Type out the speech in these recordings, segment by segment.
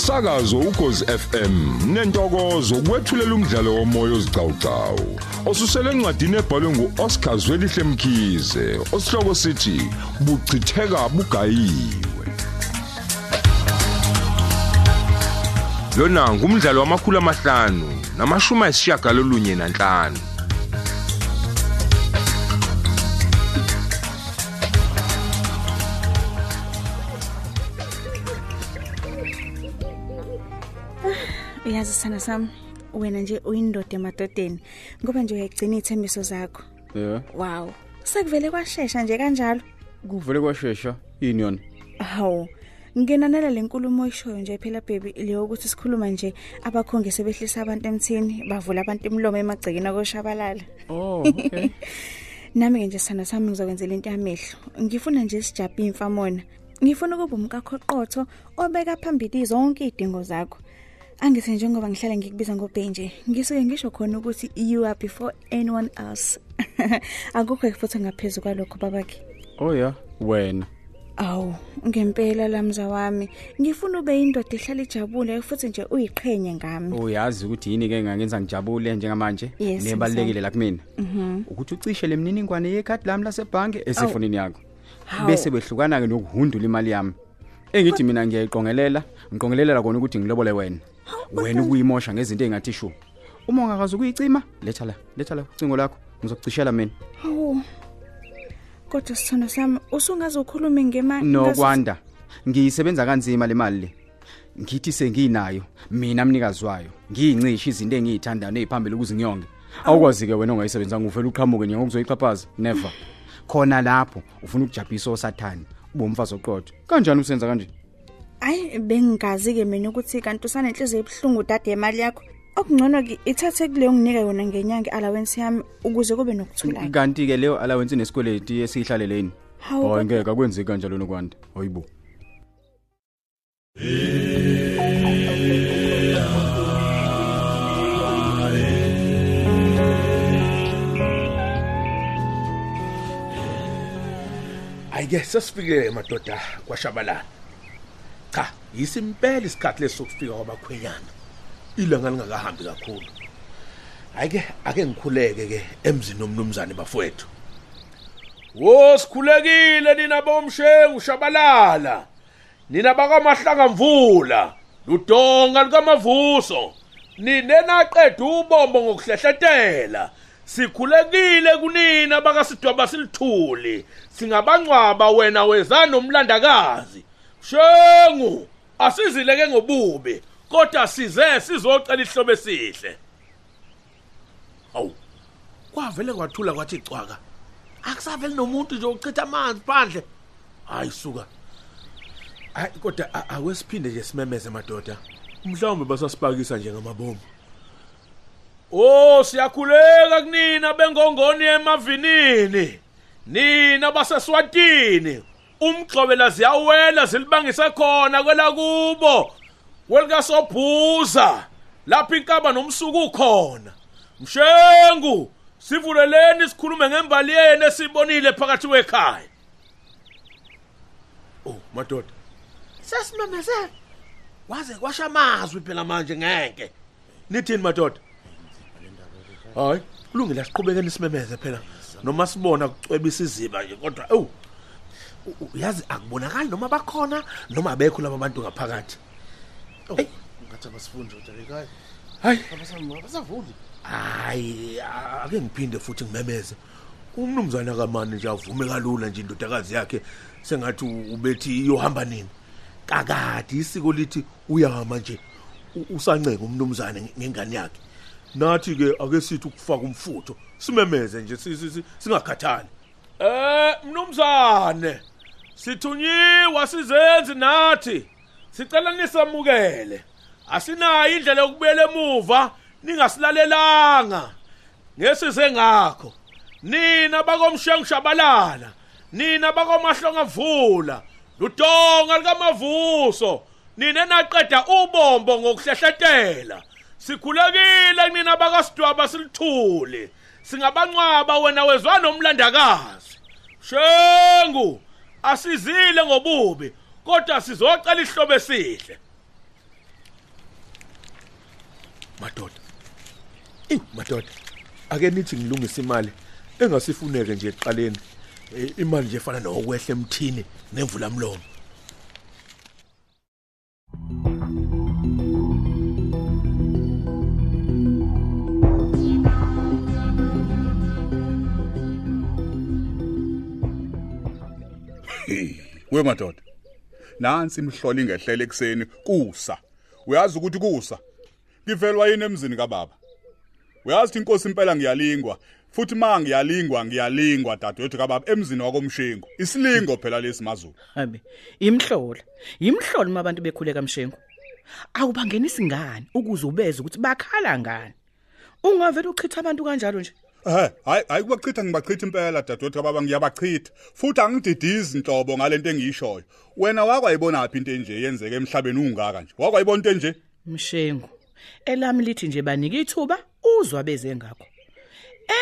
umsakazo ukhozi FM nentokozo kwethulela umdlalo womoya ozicawucawu osusele encwadini ebhalwe nguOscar Zwelihle Mkhize osihloko sithi buchitheka bugayiwe. Lona ngumdlalo wamakhulu amahlanu namashumi ayishagalolunye nanhlanu. Uyazi sana sami wena nje uyindoda emadodeni ngoba nje uyayigcina ithembiso zakho. Yeah. wow. Sekuvele kwashesha nje kanjalo? Kuvele kwashesha. Yini yona? hawu ngenanela lenkulumo oyishoyo nje phela baby leyo ukuthi sikhuluma nje abakhongi sebehlisa abantu emthini bavula abantu imlomo emagcekeni akoshabalala. Oh, okay. nami ke nje sana sami ngizokwenzela into yamehlo. Ngifuna nje sijabhe imfamona ngifuna ukuba umkakho oqotho obeka phambili zonke izidingo zakho. Angithi njengoba ngihlala ngikubiza ngobhe nje ngisuke ngisho khona ukuthi you are before anyone else akukho futhi ngaphezulu kwalokho babakhe Oh yeah, wena. awu ngempela lamza wami ngifuna ube indoda ehlala ijabule futhi nje uyiqhenye ngami Uyazi ukuthi yini ke ngangenza ngijabule njengamanje Yes, nebalekile la kumina. Mhm. Ukuthi ucishe lemniningwane yekhadi lami lasebhange esefonini yakho. Hawu. Bese behlukana ke nokuhundula imali yami. Engithi mina ngiyayiqongelela, ngiqongelela kona ukuthi ngilobole wena. Wena ukuyimosha ngezinto engathi shu. Uma ungakazi ukuyicima, letha la, letha la ucingo lakho, ngizokucishela mina. hawu kodwa sithona sami usungaze ukhulume ngema No kwanda. Ngiyisebenza kanzima le mali le. Ngithi senginayo mina mnikazi wayo. Ngiyincisha izinto engiyithanda neziphambili ukuze ngiyonge. Awukwazi ke wena ongayisebenzanga uvela uqhamuke nje ngokuzoyiqhaphaza. Never. Khona lapho ufuna ukujabhisa osathani. Ube umfazi oqotho. Kanjani usenza kanje? Hayi bengingazi ke mina ukuthi kanti usanenhliziyo ebhlungu dade imali yakho. Okungcono ke ithathe kuleyo nginika yona ngenyanga allowance yami ukuze kube nokuthula. Kanti ke leyo allowance nesikweleti esihlaleleni. Hawu, Oh ngeke akwenzi kanjalo nokwanda. Hayibo. ayike sesifikile madoda kwashabalala cha yisimpela isikhathi lesokufika kwabakhwenyana. Ilanga lingakahambi kakhulu. Ayike ake ngikhuleke ke emzini nomnumzane bafowethu. Wo sikhulekile nina bomshengu ushabalala nina bakamahlanga mvula ludonga likamavuso ninenaqeda ubombo ngokuhlehletela. Sikhulekile kunina bakasidwaba silithuli. Singabangcwaba wena wezana nomlandakazi. Shengu asizile ke ngobubi kodwa size sizocela ihlobo esihle. Awu kwavele kwathula kwathi cwaka. Akusaveli nomuntu nje uchitha amanzi phandle. Hayi suka. Hayi kodwa awesiphinde nje simemeze madoda. Mhlawumbe basasipakisa njengamabomu Oh siyakhuleka kunina bengongoni emavinini. Nina baseswatini. Umgxobela ziyawela zilibangise khona kwela kubo. Welika sobhuza. Lapha inkaba nomsuku khona. Mshengu, sivuleleni sikhulume ngembali yene esibonile phakathi wekhaya. Oh, madoda. Sesimemeze. Waze kwasha amazwi phela manje ngeke. Nithini madoda? Hayi, kulungile asiqhubekeni simemeze phela. Noma sibona kucwebisa iziba nje kodwa ewu uyazi akubonakali noma bakhona noma abekho laba bantu ngaphakathi. Hey, ngathi abasifundi nje ekhaya. Hayi, Abasam abasavundi. hayi ake ngiphinde futhi ngimemeze. Umnumzana kaMani nje avume kalula nje indodakazi yakhe sengathi ubethi iyohamba nini. Kakade isiko lithi uyahamba nje u- usanceka umnumzane nge- ngengane yakhe. Nathi ke ake sithi ukufaka umfutho simemeze nje si- si- si- singakhathali. Eh mnumzane sithunyiwa sizenzi nathi sicela nisamukele. Asinayo indlela yokubuyela emuva ningasilalelanga. Ngesize ngakho nina bakomshengu shabalala nina bakomahlonga mvula ludonga likamavuso nina naqeda ubombo ngokuhlehletela. Sikhulekile nina bakasidwaba silithule singabangcwaba wena wezwa nomlandakazi. Shengu! asizile ngobubi kodwa sizocela ihlobo esihle. Madoda. Eh madoda. Ake nithi ngilungise imali engasifuneke nje eqaleni eh, imali nje efana nokwehla emthini nemvula mlomo. We madoda nansi imhlola ingehlela ekseni kusa uyazi ukuthi kusa ngivelwa yini emzini kababa uyazi inkosi impela ngiyalingwa futhi ma ngiyalingwa ngiyalingwa dadewethu kababa emzini wakomshengo isilingo phela lesi mazulu Habi, imhlola. Imhlola uma abantu bekhuleka mshengo. Awubangenisi ngani ukuze ubeze ukuthi bakhala ngani. Ungavela uchitha abantu kanjalo nje. Eh, hayi hayi kubachitha ngibachitha impela dadewethu kababa ngiyabachitha. Futhi angididizi inhlobo ngalento engiyishoyo. Wena wakwayibona phi into enje yenzeke emhlabeni ungaka nje? Wakwayibona into enje? Mshengo. Elami lithi nje banika ithuba uzwa beze ngakho.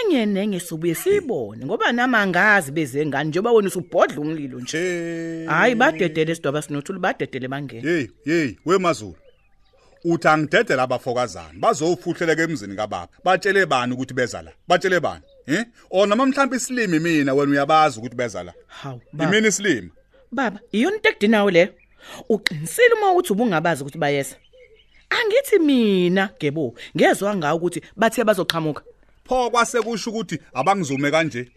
Enye nenye sibuye sibone ngoba nama angazi beze ngani njengoba wena usubhodla umlilo nje. Eh. Hayi badedele isidwaba sinothuli badedele bangene. Hey, hey, we mazulu. Uthi angidedela abafokazana bazofuhleleka emzini kababa. Batshele bani ukuthi beza la? Batshele bani? Eh? Ona mhlawumbe isilimi mina wena uyabazi ukuthi beza la. Hawu baba. Imini isilimi. Baba, iyona into ekudinayo leyo. Uqinisile uma uthi ubungabazi ukuthi bayesa. Angithi mina gebo ngezwe ngawo ukuthi bathe bazoqhamuka. Pho kwase kusho ukuthi abangizume kanje.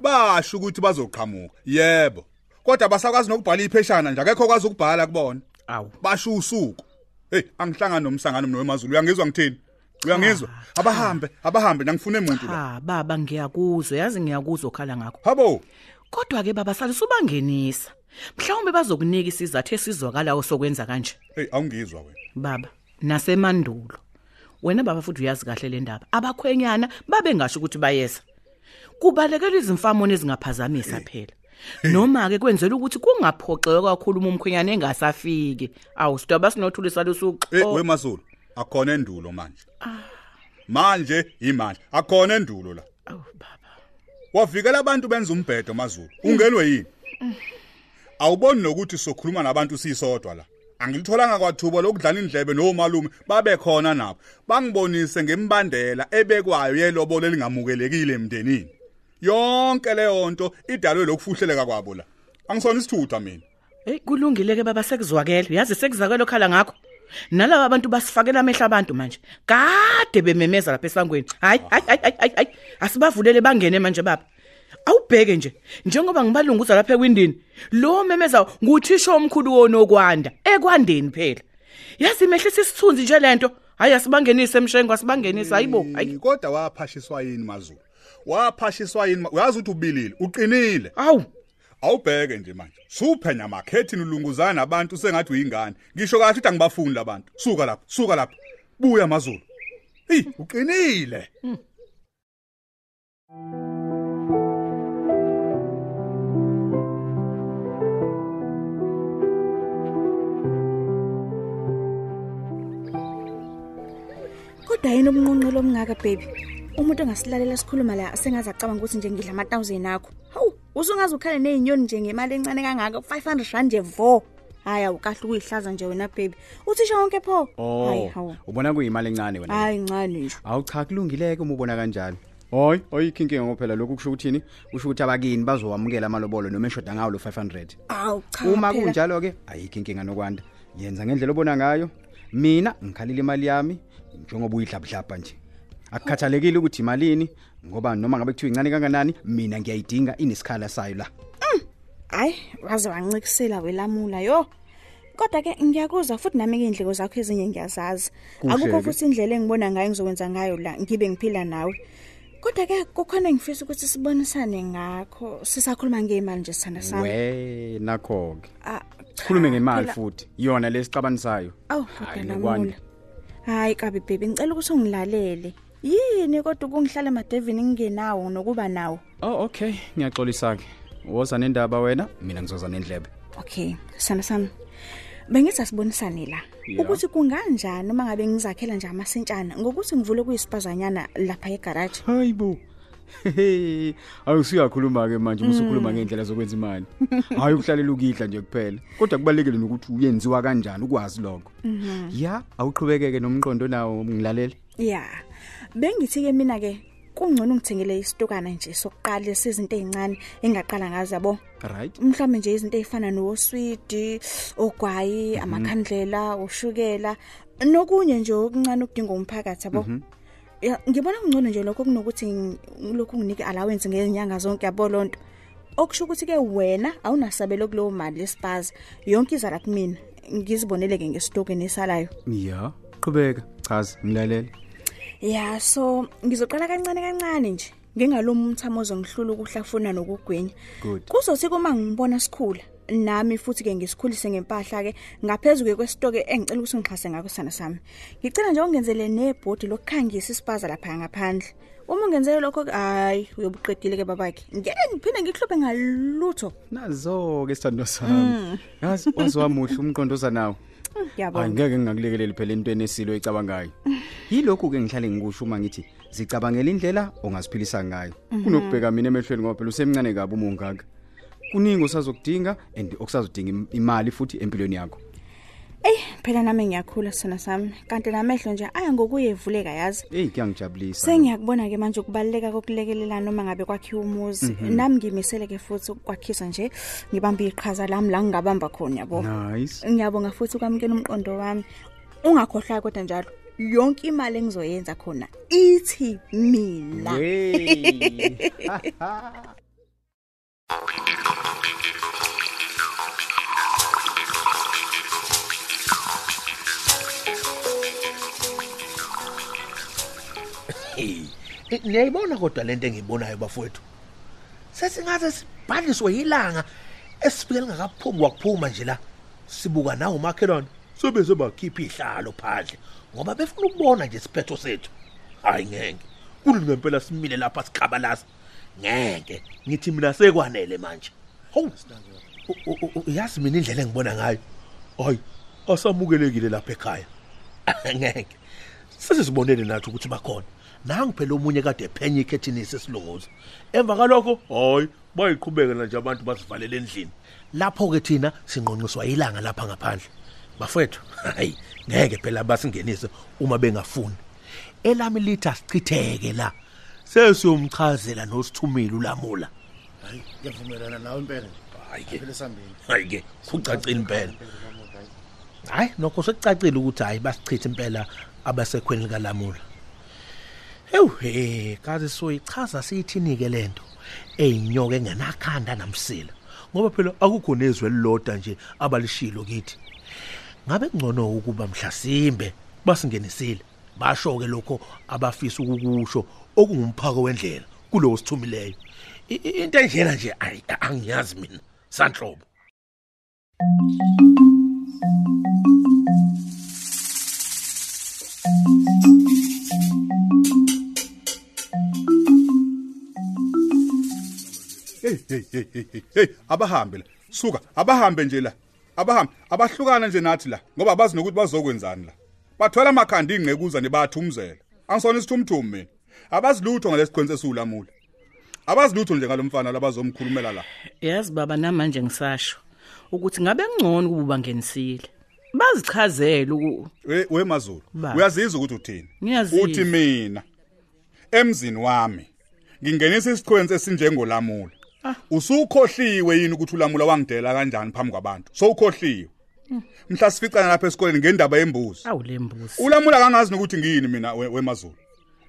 Basho ukuthi bazoqhamuka. Yebo. Kodwa basakwazi nokubhala ipheshana nje akekho kwazi ukubhala kubona. Awu. Basho usuku. Hey, angihlangana nomsangano nomazulu. Uyangizwa ngithini? Uyangizwa? Abahambe, abahambe nangifuna umuntu la. Ha baba ngiyakuzwa yazi ngiyakuzwa okhala ngakho. Habo. Kodwa ke baba salisa ubangenisa. Mhlawumbe bazokunika isizathu esizwakalayo sokwenza kanje. Hey, awungizwa wena. Baba, nasemandulo. Wena baba futhi uyazi kahle le ndaba. Abakhwenyana babengasho ukuthi bayeza. Kubalekela izimfamoni ezingaphazamisa phela. Noma ke kwenzela ukuthi kungaphoxeka kakhulu uma umkhwenyana engasafiki. Awu sidaba sinothulisa lusuku. Eh wemazulu akhona endulo manje. Manje imanje akhona endulo la. Awu baba. Wavikela abantu benza umbhedo mazulu. Ungenwe yini? Awuboni nokuthi sokhuluma nabantu sisodwa la. Angilitholanga kwathuba lokudlana indlebe nomalume babe khona nabo. Bangibonise ngembandela ebekwayo yelobolo elingamukelekile emndenini. Yonke leyo nto idalwe lokufuhleleka kwabo la. Angisona isithutha mina. Hey kulungile ke baba sekuzwakela. Yazi sekuzakela okhala ngakho. Nalabo abantu basifakela amehla abantu manje. Kade bememeza lapha esangweni. Hayi hayi hayi hayi hayi. Asibavulele bangene manje baba. Awubheke nje njengoba ngibalunguza lapha ewindini. Lo memeza nguthisho omkhulu wonokwanda ekwandeni phela. Yazi imehlisa isithunzi nje lento. Hayi asibangenise emshengo asibangenise hayibo. Hayi. Kodwa waphashiswa yini mazulu? Waphashiswa yini? ma- Uyazi ukuthi ubilile, uqinile. Awu. Awubheke nje manje. Suphenya makhethini ulunguzana nabantu sengathi uyingane. Ngisho kahle ukuthi angibafuni labantu. Suka lapha, suka lapha. Buya mazulu. Hey, uqinile. Kodwa yini ubunqonqelo omngaka baby? Umuntu ongasilalela sikhuluma la sengaze acabanga ukuthi nje ngidla ama 1000 akho. Hawu, usungaze ukhale nezinyoni nje ngemali encane kangaka 500 rand nje vo. Hayi awukahle ukuyihlaza nje wena baby. Uthisha wonke pho? Hayi Oh, hawu. ubona kuyimali encane wena. Hayi ncane nje. Awu cha kulungileke uma ubona kanjalo. Hoy, oyikho inkinga ngophela lokhu kusho ukuthini? Kusho ukuthi abakini bazowamukela amalobolo noma eshoda ngawo lo 500. Awu cha. Uma phela. kunjalo ke ayikho inkinga nokwanda. Yenza ngendlela obona ngayo. Mina ngikhalile imali yami njengoba uyidlabhlapha nje. Akukhathalekile ukuthi imalini ngoba noma ngabe kuthiwa incane kanganani mina ngiyayidinga inesikhala sayo la. Hayi, waze wancikisela welamula yo. Kodwa ke ngiyakuzwa futhi nami indleko zakho ezinye ngiyazazi. Akukho futhi indlela engibona ngayo ngizokwenza ngayo la ngibe ngiphila nawe. Kodwa ke kukhona engifisa ukuthi sibonisane ngakho. Sisakhuluma ngeimali nje sithanda sami. We nakho ke. sikhulume ngemali futhi. Yona lesixabanisayo. Awu, Hayi, kodwa Hayi kabi baby, ngicela ukuthi ungilalele. Yini kodwa kungihlala emadevini ngingenawo nokuba nawo? Oh okay, ngiyaxolisa ke. Woza nendaba wena, mina ngizoza nendlebe. Okay, sana sami. Bengithi asibonisane la. Ya. Ukuthi kunganjani uma ngabe ngizakhela nje amasentshana ngokuthi ngivule kuyisipazanyana lapha egarage. Hayibo. awusuyakhuluma ke manje usukhuluma ngendlela zokwenza imali hayi ukuhlalela ukidla nje kuphela kodwa kubalekile nokuthi uyenziwa kanjani ukwazi lokho ya awuqhubekeke nomqondo nawo ngilalela ya bengithi ke mina ke kungcono ngithengele isitokana nje sokuqala lezizinto ezincane engaqala ngazo yabo? Right. Mhlawumbe nje izinto ezifana noswidi ogwayi amakhandlela ushukela. Nokunye nje okuncane okudinga umphakathi yabo? Ya ngibona kungcono nje lokho kunokuthi ng- lokhu nginike allowance ngezinyanga zonke yabo lonto okusho ukuthi ke wena awunasabelo kuleyo mali lespaza yonke izala kumina ngiziboneleke ngesitokeni esalayo. Ya qhubeka. Chaza ngilalela Ya so ngizoqala kancane kancane nje ngingalomu umthamo ozongihlula ukuhlafuna nokugwenya. Good. Kuzothi kuma ngibona sikhula nami futhi ke ngisikhulise ngempahla ke ngaphezulu kwesitoke engicela ukuthi ngixhase ngakho sana sami. Ngicela nje ungenzele nebhodi lokukhangisa isipaza lapha ngaphandle. Uma ungenzele lokho hayi uyobuqedile ke babakhe. Ngeke ngiphinde ngihluphe ngalutho. nazo ke sithando sami yazi waziwamuhle umqondo osanawo hayi Ngiyabona. ngeke ngingakulekeleli phela entweni esilo ecabangayo yilokhu ke ngihlale ngikusho uma ngithi zicabangela indlela ongaziphilisa ngayo kunokubheka mina emehlweni ngoba phela usemncane kabi uma ungaka kuningi osazokudinga and okusazodinga im- imali futhi empilweni yakho Ey phela nami ngiyakhula sana sami. Kanti namehlo nje aya ngokuyevuleka yazi. eyi kuyangijabulisa Sengiyakubona ke manje ukubaleka kokulekelela noma ngabe kwakhiwa umuzi. Nami ngimisele ke futhi ukwakhisa nje ngibamba iqhaza lami la ngingabamba khona yabo. nice Ngiyabonga futhi ukwamukela umqondo wami. Ungakhohlwa kodwa njalo yonke imali engizoyenza khona ithi mina. Wey. Hey, eh, niyayibona kodwa lento engiyibonayo bafowethu. Sesingaze sibhaliswe yilanga esifike lingakaphumi kwakuphuma nje la. Sibuka nawo umakhelwane sebeze bakhipha ihlalo phandle ngoba befuna ukubona nje isiphetho sethu. Hayi ngeke. Kulunge ngempela simile lapha sikhabalasa. Ngeke, ngithi mina sekwanele manje. Hawu. Uyazi mina indlela engibona ngayo. Hayi, asamukelekile lapha ekhaya. Ngeke. sesizibonele nathi ukuthi bakhona nangu phela omunye kade ephenye ikhethini sesilongoza emva kalokho hayi bayiqhubeka nje abantu basivalele endlini lapho ke thina sinqonqiswa ilanga lapha ngaphandle bafethu hayi ngeke phela basingenise uma bengafuni. Elami lithi asichitheke la sesiyomchazela nosithumile ulamula. Hayi ngiyavumelana nawe impela. Hayi ke. Phela sambini hayi ke kucacile impela. hayi. Nokho sekucacile ukuthi hayi basichitha impela abasekhweni likalamula. Ewu he kazi soyichaza siyithini ke lento eyinyoka engenakhanda namsila. Ngoba phela akukho nezwe elilodwa nje abalishilo kithi. Ngabe ngcono ukuba mhlasimbe basingenisile? Basho ke lokho abafisa ukukusho okungumphako wendlela kulowo sithumileyo into enjena nje angiyazi mina sanhlobo. Hey hey, hey, hey abahambe la. Suka abahambe nje la. Abahambe abahlukana nje nathi la ngoba bazi nokuthi bazokwenzani la. Bathwala amakhanda ingqekuza nebathumzela. Angisona isithumthumu mina. Abazilutho ngalesikhwenze esiwulamula abazilutho nje ngalomfana labazomkhulumela la. Yazi baba namanje ngisasho ukuthi ngabe ngcono ukuba bangenisile bazichazele uku we wemazulu Ba. uyazizwa ukuthi uthini? Uthi mina emzini wami ngingenisa isikhwenze esinjengolamula. Usukhohliwe yini ukuthi ulamula wangidela kanjani phambi kwabantu sowukhohliwe mhla sificana lapha esikoleni ngendaba yembuzi awulembuzi ulamula kangazi nokuthi ngiyini mina we- wemazulu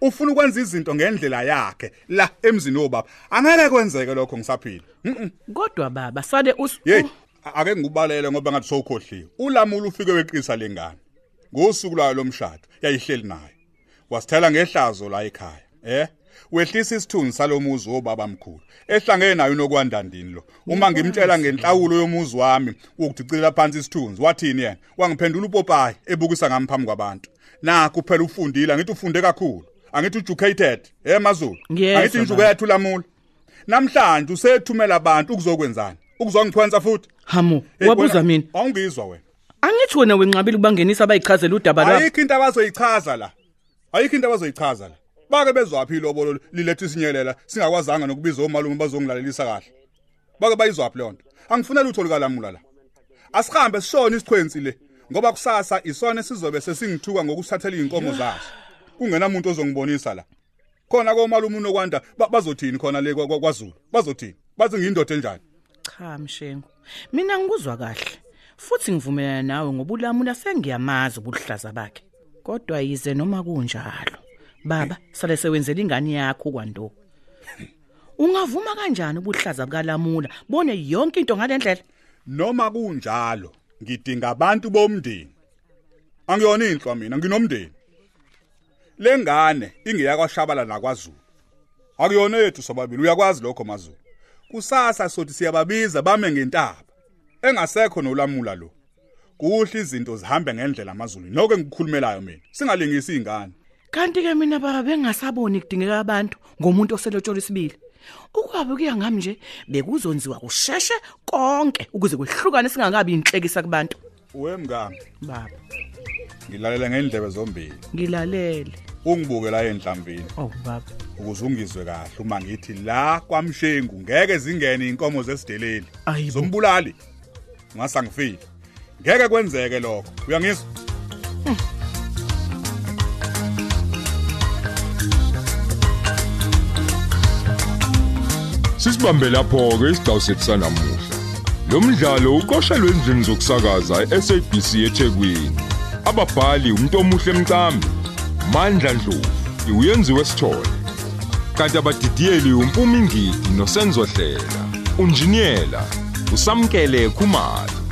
ufuna ukwenza izinto ngendlela yakhe la emzini wobaba angeke kwenzeke lokho ngisaphila Mhm. kodwa baba sale us Hey, a- ake ngikubalele ngoba ngathi sowukhohliwe. Ulamula ufike weqisa lengane. Ngosuku lwayo lomshado, yayihleli naye. Wasithela ngehlazo la ekhaya. Eh? Wehlisa isithunzi salomuzi wobaba mkhulu. Ehlangene nayo nokwandandini lo. Uma ngimtshela ngenhlawulo yomuzi wami ukudicilela phansi isithunzi, wathini yena? Wangiphendula uPopayi ebukisa ngami phambi kwabantu. Nakho phela ufundile, ngithi ufunde kakhulu. Angithi educated, eh Mazulu. Ngiyezwa, Angithi injuku baba. yethu lamula. Namhlanje usethumela abantu ukuzokwenzani? Ukuzongichwenza futhi? hamu Hey, wabuza wena- mina Awungizwa wena. angithi wena wenqabile ukubangenisa abayichazela udaba lwabo Ayikho into abazoyichaza la. Ayikho into abazoyichaza la. Bake bezwaphi ilobolo lilethe isinyelela. Singakwazanga nokubiza omalume bazongilalelisa kahle. Bake bayizwaphi leyo nto? Angifunela utho likalamula la. Asihambe sishone isichwenzi le ngoba kusasa isona sizobe sesingithuka ngokusithathela izinkomo zaso. Kungenamuntu ozongibonisa la. Khona komalume unokwanda ba- bazothini khona le kwa- kwa- kwaZulu? Bazothini? Bathi ngiyindoda enjani? Cha mshengu. Mina ngikuzwa kahle. Futhi ngivumelana nawe ngoba ulamula sengiyamazi ubuhlaza bakhe. Kodwa yize noma kunjalo. Baba sale sewenzela ingane yakho kwanto ungavuma kanjani ubuhlaza bukalamula? Bone yonke into ngalendlela noma kunjalo ngidinga abantu bomndeni. Angiyona inhlwa mina nginomndeni. Lengane ingeyakwaShabala nakwaZulu. Akuyona yethu sobabili uyakwazi lokho mazulu. Kusasa sothi siyababiza bame ngentaba. Engasekho nolamula lo. Kuhle izinto zihambe ngendlela amazulu noke ngikukhulumelayo mina singalingisi izingane kanti ke mina baba bengasaboni kudingeka abantu ngomuntu oselotshola isibili ukwabe kuya ngami nje bekuzonziwa kusheshe konke ukuze kwehlukane singakabi inhlekisa kubantu. Wemngami baba. Ngilalela ngendlebe zombili. Ngilalele. Ungibuke la enhlambini oh baba. Ukuze ungizwe kahle uma ngithi la kwamshengu ngeke zingene inkomo zesideleli zombulali. Ngasa ngifile. Ngeke kwenzeke lokho. Uyangizwa? Sisibambe lapho ke isigcawu sethu sanamuhla. Lo mdlalo uqoshelwe endlini zokusakaza eSABC eThekwini. Ababhali umuntu omuhle emcambi, Mandla Dlovu, uyenziwe sithole. Kanti abadidiyeli umpumi ngidi nosenzo hlela. Unjiniyela usamkele Khumalo.